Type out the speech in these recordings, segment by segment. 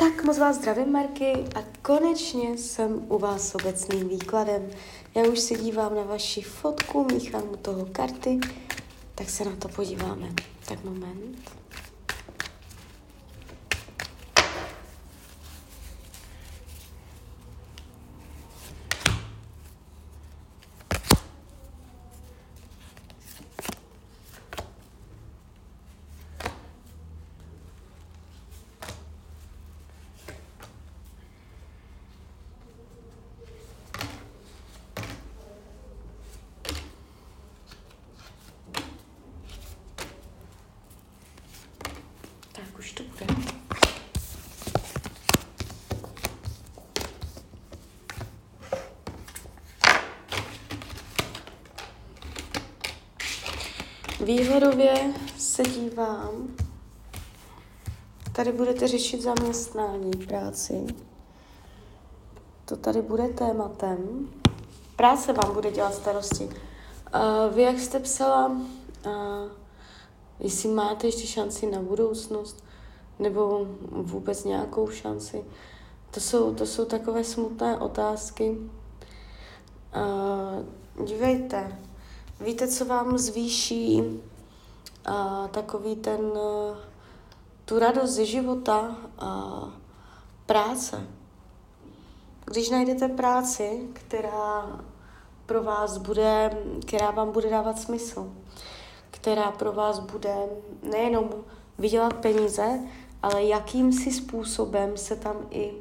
Tak moc vás zdravím, Marky, a konečně jsem u vás s obecným výkladem. Já už se dívám na vaši fotku, míchám u toho karty, tak se na to podíváme. Tak moment. Výhledově se dívám. Tady budete řešit zaměstnání, práci. To tady bude tématem. Práce vám bude dělat starosti. Uh, vy, jak jste psala, uh, jestli máte ještě šanci na budoucnost, nebo vůbec nějakou šanci. To jsou, to jsou takové smutné otázky. Uh, dívejte, víte, co vám zvýší uh, takový ten, uh, tu radost ze života a práce. Když najdete práci, která pro vás bude, která vám bude dávat smysl, která pro vás bude nejenom vydělat peníze, ale jakým si způsobem se tam i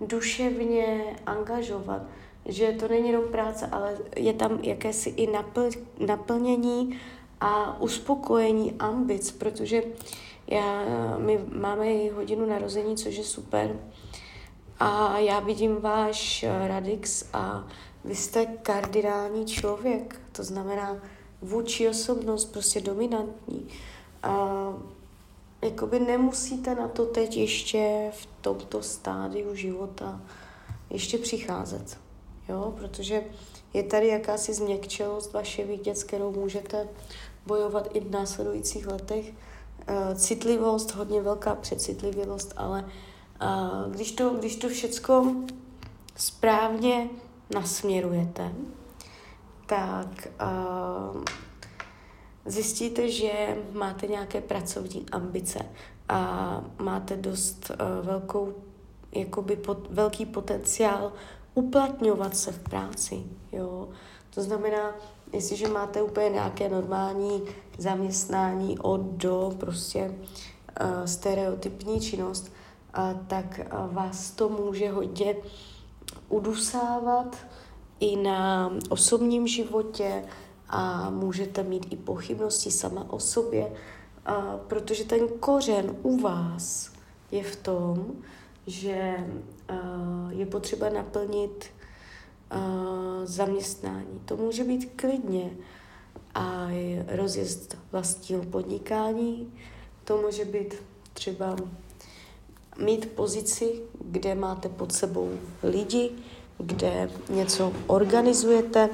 duševně angažovat. Že to není jenom práce, ale je tam jakési i napl, naplnění a uspokojení ambic, protože já, my máme i hodinu narození, což je super. A já vidím váš Radix a vy jste kardinální člověk, to znamená vůči osobnost, prostě dominantní. A jakoby nemusíte na to teď ještě v tomto stádiu života ještě přicházet, jo, protože je tady jakási změkčelost vaše vidět, s kterou můžete bojovat i v následujících letech. Uh, citlivost, hodně velká přecitlivělost, ale uh, když, to, když to všecko správně nasměrujete, tak uh, zjistíte, že máte nějaké pracovní ambice a máte dost velkou, jakoby pot, velký potenciál uplatňovat se v práci. Jo? To znamená, jestliže máte úplně nějaké normální zaměstnání od do, prostě uh, stereotypní činnost, uh, tak uh, vás to může hodně udusávat i na osobním životě, a můžete mít i pochybnosti sama o sobě, a protože ten kořen u vás je v tom, že je potřeba naplnit zaměstnání. To může být klidně a rozjezd vlastního podnikání, to může být třeba mít pozici, kde máte pod sebou lidi, kde něco organizujete,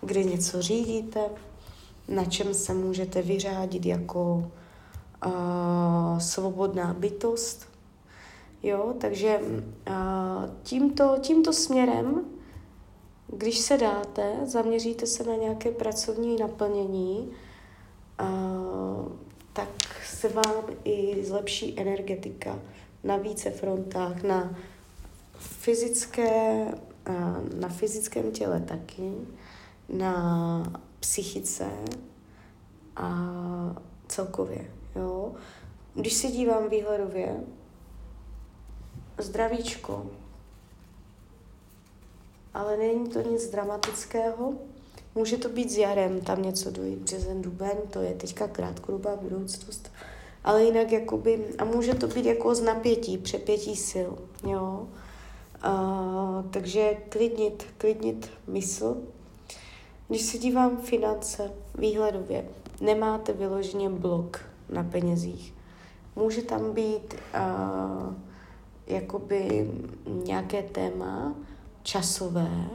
kdy něco řídíte, na čem se můžete vyřádit jako uh, svobodná bytost. Jo, takže tímto, tímto směrem, když se dáte, zaměříte se na nějaké pracovní naplnění, tak se vám i zlepší energetika na více frontách, na fyzické, na fyzickém těle taky, na psychice a celkově. Jo? Když se dívám výhledově, zdravíčko, ale není to nic dramatického. Může to být s jarem, tam něco dojít, březen, duben, to je teďka krátkodobá budoucnost. Ale jinak jakoby, a může to být jako z napětí, přepětí sil, jo. Uh, takže klidnit, klidnit mysl, když se dívám finance výhledově, nemáte vyloženě blok na penězích. Může tam být uh, jakoby nějaké téma časové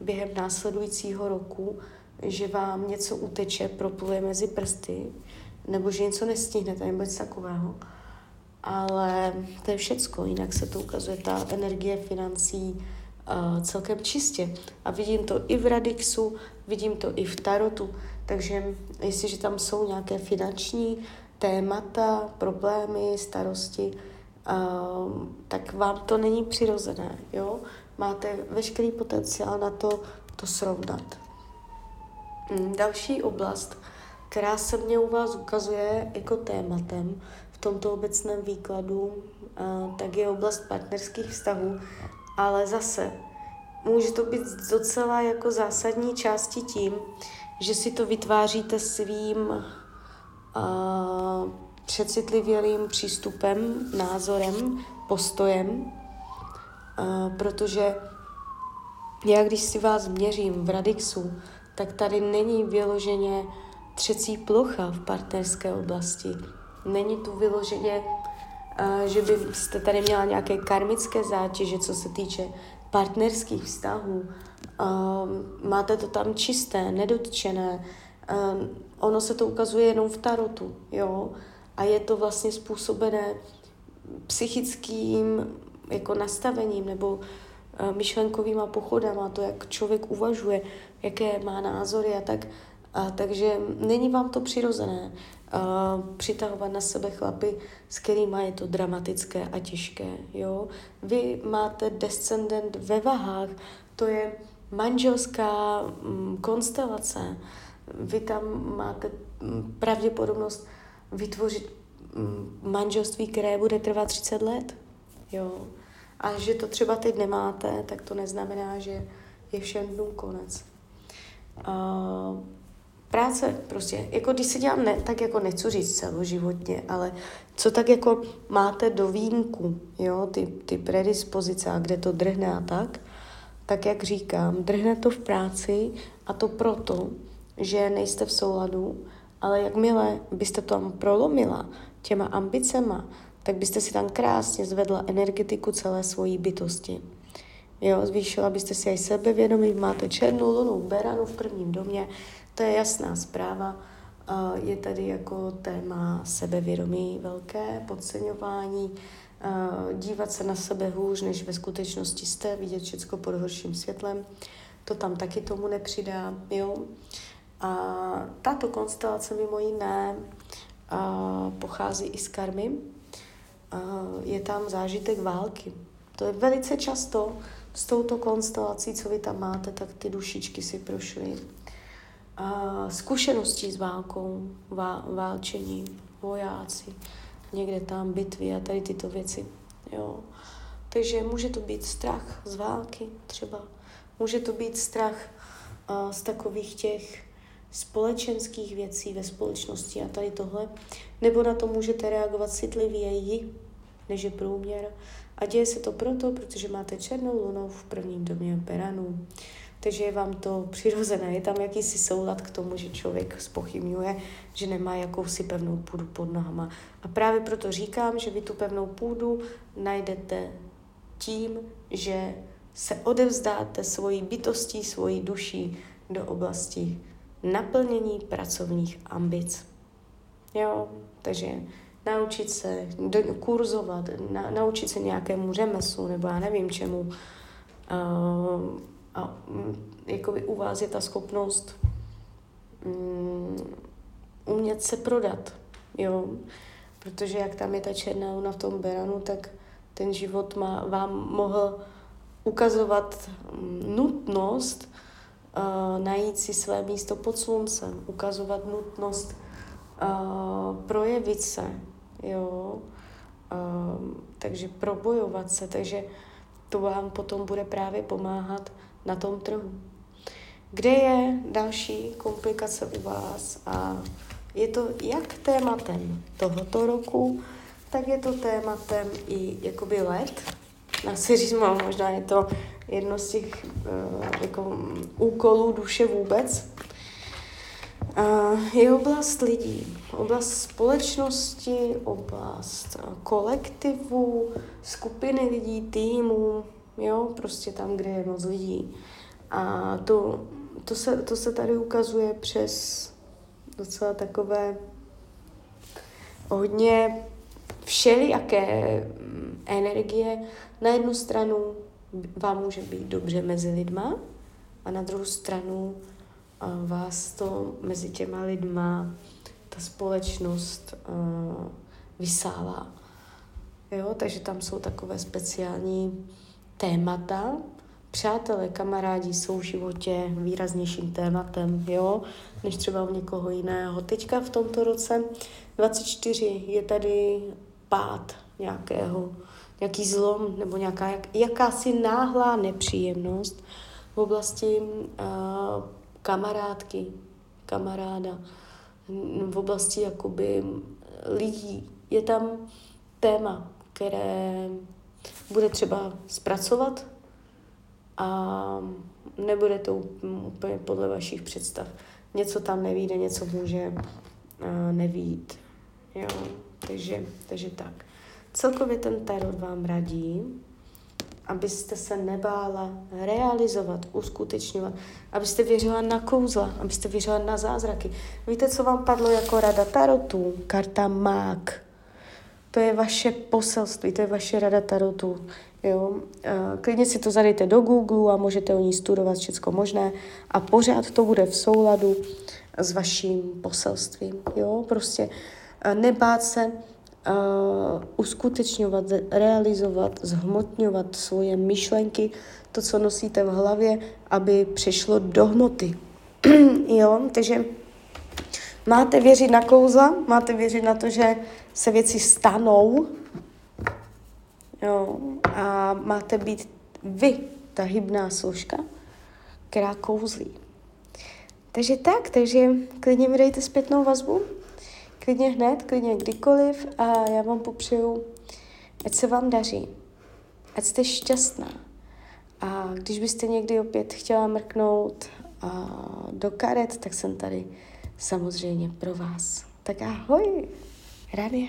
během následujícího roku, že vám něco uteče, propluje mezi prsty, nebo že něco nestihnete, nebo něco takového. ale to je všecko, jinak se to ukazuje ta energie financí uh, celkem čistě. A vidím to i v Radixu, vidím to i v Tarotu, takže jestliže tam jsou nějaké finanční témata, problémy, starosti, uh, tak vám to není přirozené, jo? Máte veškerý potenciál na to, to srovnat. Mm, další oblast, která se mě u vás ukazuje jako tématem v tomto obecném výkladu, tak je oblast partnerských vztahů, ale zase může to být docela jako zásadní části tím, že si to vytváříte svým uh, přecitlivělým přístupem, názorem, postojem, uh, protože já když si vás měřím v Radixu, tak tady není vyloženě třecí plocha v partnerské oblasti. Není tu vyloženě, uh, že byste tady měla nějaké karmické zátěže, co se týče partnerských vztahů. Uh, máte to tam čisté, nedotčené. Ono se to ukazuje jenom v tarotu, jo. A je to vlastně způsobené psychickým jako nastavením nebo uh, myšlenkovýma pochodama, to, jak člověk uvažuje, jaké má názory a tak. A, takže není vám to přirozené uh, přitahovat na sebe chlapy, s kterými je to dramatické a těžké. Jo? Vy máte descendent ve vahách, to je manželská um, konstelace. Vy tam máte um, pravděpodobnost vytvořit um, manželství, které bude trvat 30 let. Jo? A že to třeba teď nemáte, tak to neznamená, že je všem dnů konec. Uh, práce prostě, jako když se dělám, ne, tak jako nechci říct celoživotně, ale co tak jako máte do výjimku, jo, ty, ty predispozice a kde to drhne a tak, tak jak říkám, drhne to v práci a to proto, že nejste v souladu, ale jakmile byste to tam prolomila těma ambicema, tak byste si tam krásně zvedla energetiku celé svojí bytosti. Jo, zvýšila byste si aj sebevědomí, máte černou lunu, beranu v prvním domě, to je jasná zpráva. Je tady jako téma sebevědomí velké, podceňování, dívat se na sebe hůř, než ve skutečnosti jste, vidět všechno pod horším světlem. To tam taky tomu nepřidá, jo. A tato konstelace mimo jiné pochází i z karmy. Je tam zážitek války. To je velice často s touto konstelací, co vy tam máte, tak ty dušičky si prošly zkušeností s válkou, vá, válčení, vojáci, někde tam bitvy a tady tyto věci. Jo. Takže může to být strach z války třeba, může to být strach uh, z takových těch společenských věcí ve společnosti a tady tohle, nebo na to můžete reagovat citlivěji, než je průměr. A děje se to proto, protože máte černou lunou v prvním domě Beranu takže je vám to přirozené. Je tam jakýsi soulad k tomu, že člověk spochybňuje, že nemá jakousi pevnou půdu pod nohama. A právě proto říkám, že vy tu pevnou půdu najdete tím, že se odevzdáte svojí bytostí, svojí duší do oblasti naplnění pracovních ambic. Jo, takže naučit se do, kurzovat, na, naučit se nějakému řemeslu nebo já nevím čemu, uh, a mm, jakoby u vás je ta schopnost um, umět se prodat, jo. Protože jak tam je ta černá luna v tom beranu, tak ten život má, vám mohl ukazovat mm, nutnost uh, najít si své místo pod sluncem, ukazovat nutnost uh, projevit se, jo. Uh, takže probojovat se, takže to vám potom bude právě pomáhat na tom trhu. Kde je další komplikace u vás a je to jak tématem tohoto roku, tak je to tématem i jakoby let. Na si říct, možná je to jedno z těch uh, jako, úkolů duše vůbec. Uh, je oblast lidí, oblast společnosti, oblast uh, kolektivu, skupiny lidí, týmu, jo, prostě tam, kde je moc lidí. A to, to, se, to se tady ukazuje přes docela takové hodně všelijaké mm, energie. Na jednu stranu vám může být dobře mezi lidma a na druhou stranu vás to mezi těma lidma, ta společnost vysává. Jo, takže tam jsou takové speciální témata. Přátelé, kamarádi jsou v životě výraznějším tématem, jo, než třeba u někoho jiného. Teďka v tomto roce 24 je tady pád nějakého, nějaký zlom nebo nějaká, jak, jakási náhlá nepříjemnost v oblasti uh, kamarádky, kamaráda, v oblasti jakoby lidí. Je tam téma, které bude třeba zpracovat a nebude to úplně podle vašich představ. Něco tam nevíde, něco může uh, nevít. Jo, takže, takže tak. Celkově ten tarot vám radí, abyste se nebála realizovat, uskutečňovat, abyste věřila na kouzla, abyste věřila na zázraky. Víte, co vám padlo jako rada tarotu? Karta mák. To je vaše poselství, to je vaše rada tarotu. Jo? Klidně si to zadejte do Google a můžete o ní studovat všechno možné a pořád to bude v souladu s vaším poselstvím. Jo? Prostě nebát se uskutečňovat, realizovat, zhmotňovat svoje myšlenky, to, co nosíte v hlavě, aby přešlo do hmoty. jo, takže máte věřit na kouzla, máte věřit na to, že se věci stanou jo, a máte být vy ta hybná složka, která kouzlí. Takže tak, takže klidně mi dejte zpětnou vazbu, klidně hned, klidně kdykoliv a já vám popřeju, ať se vám daří, ať jste šťastná. A když byste někdy opět chtěla mrknout a do karet, tak jsem tady samozřejmě pro vás. Tak ahoj, Rania.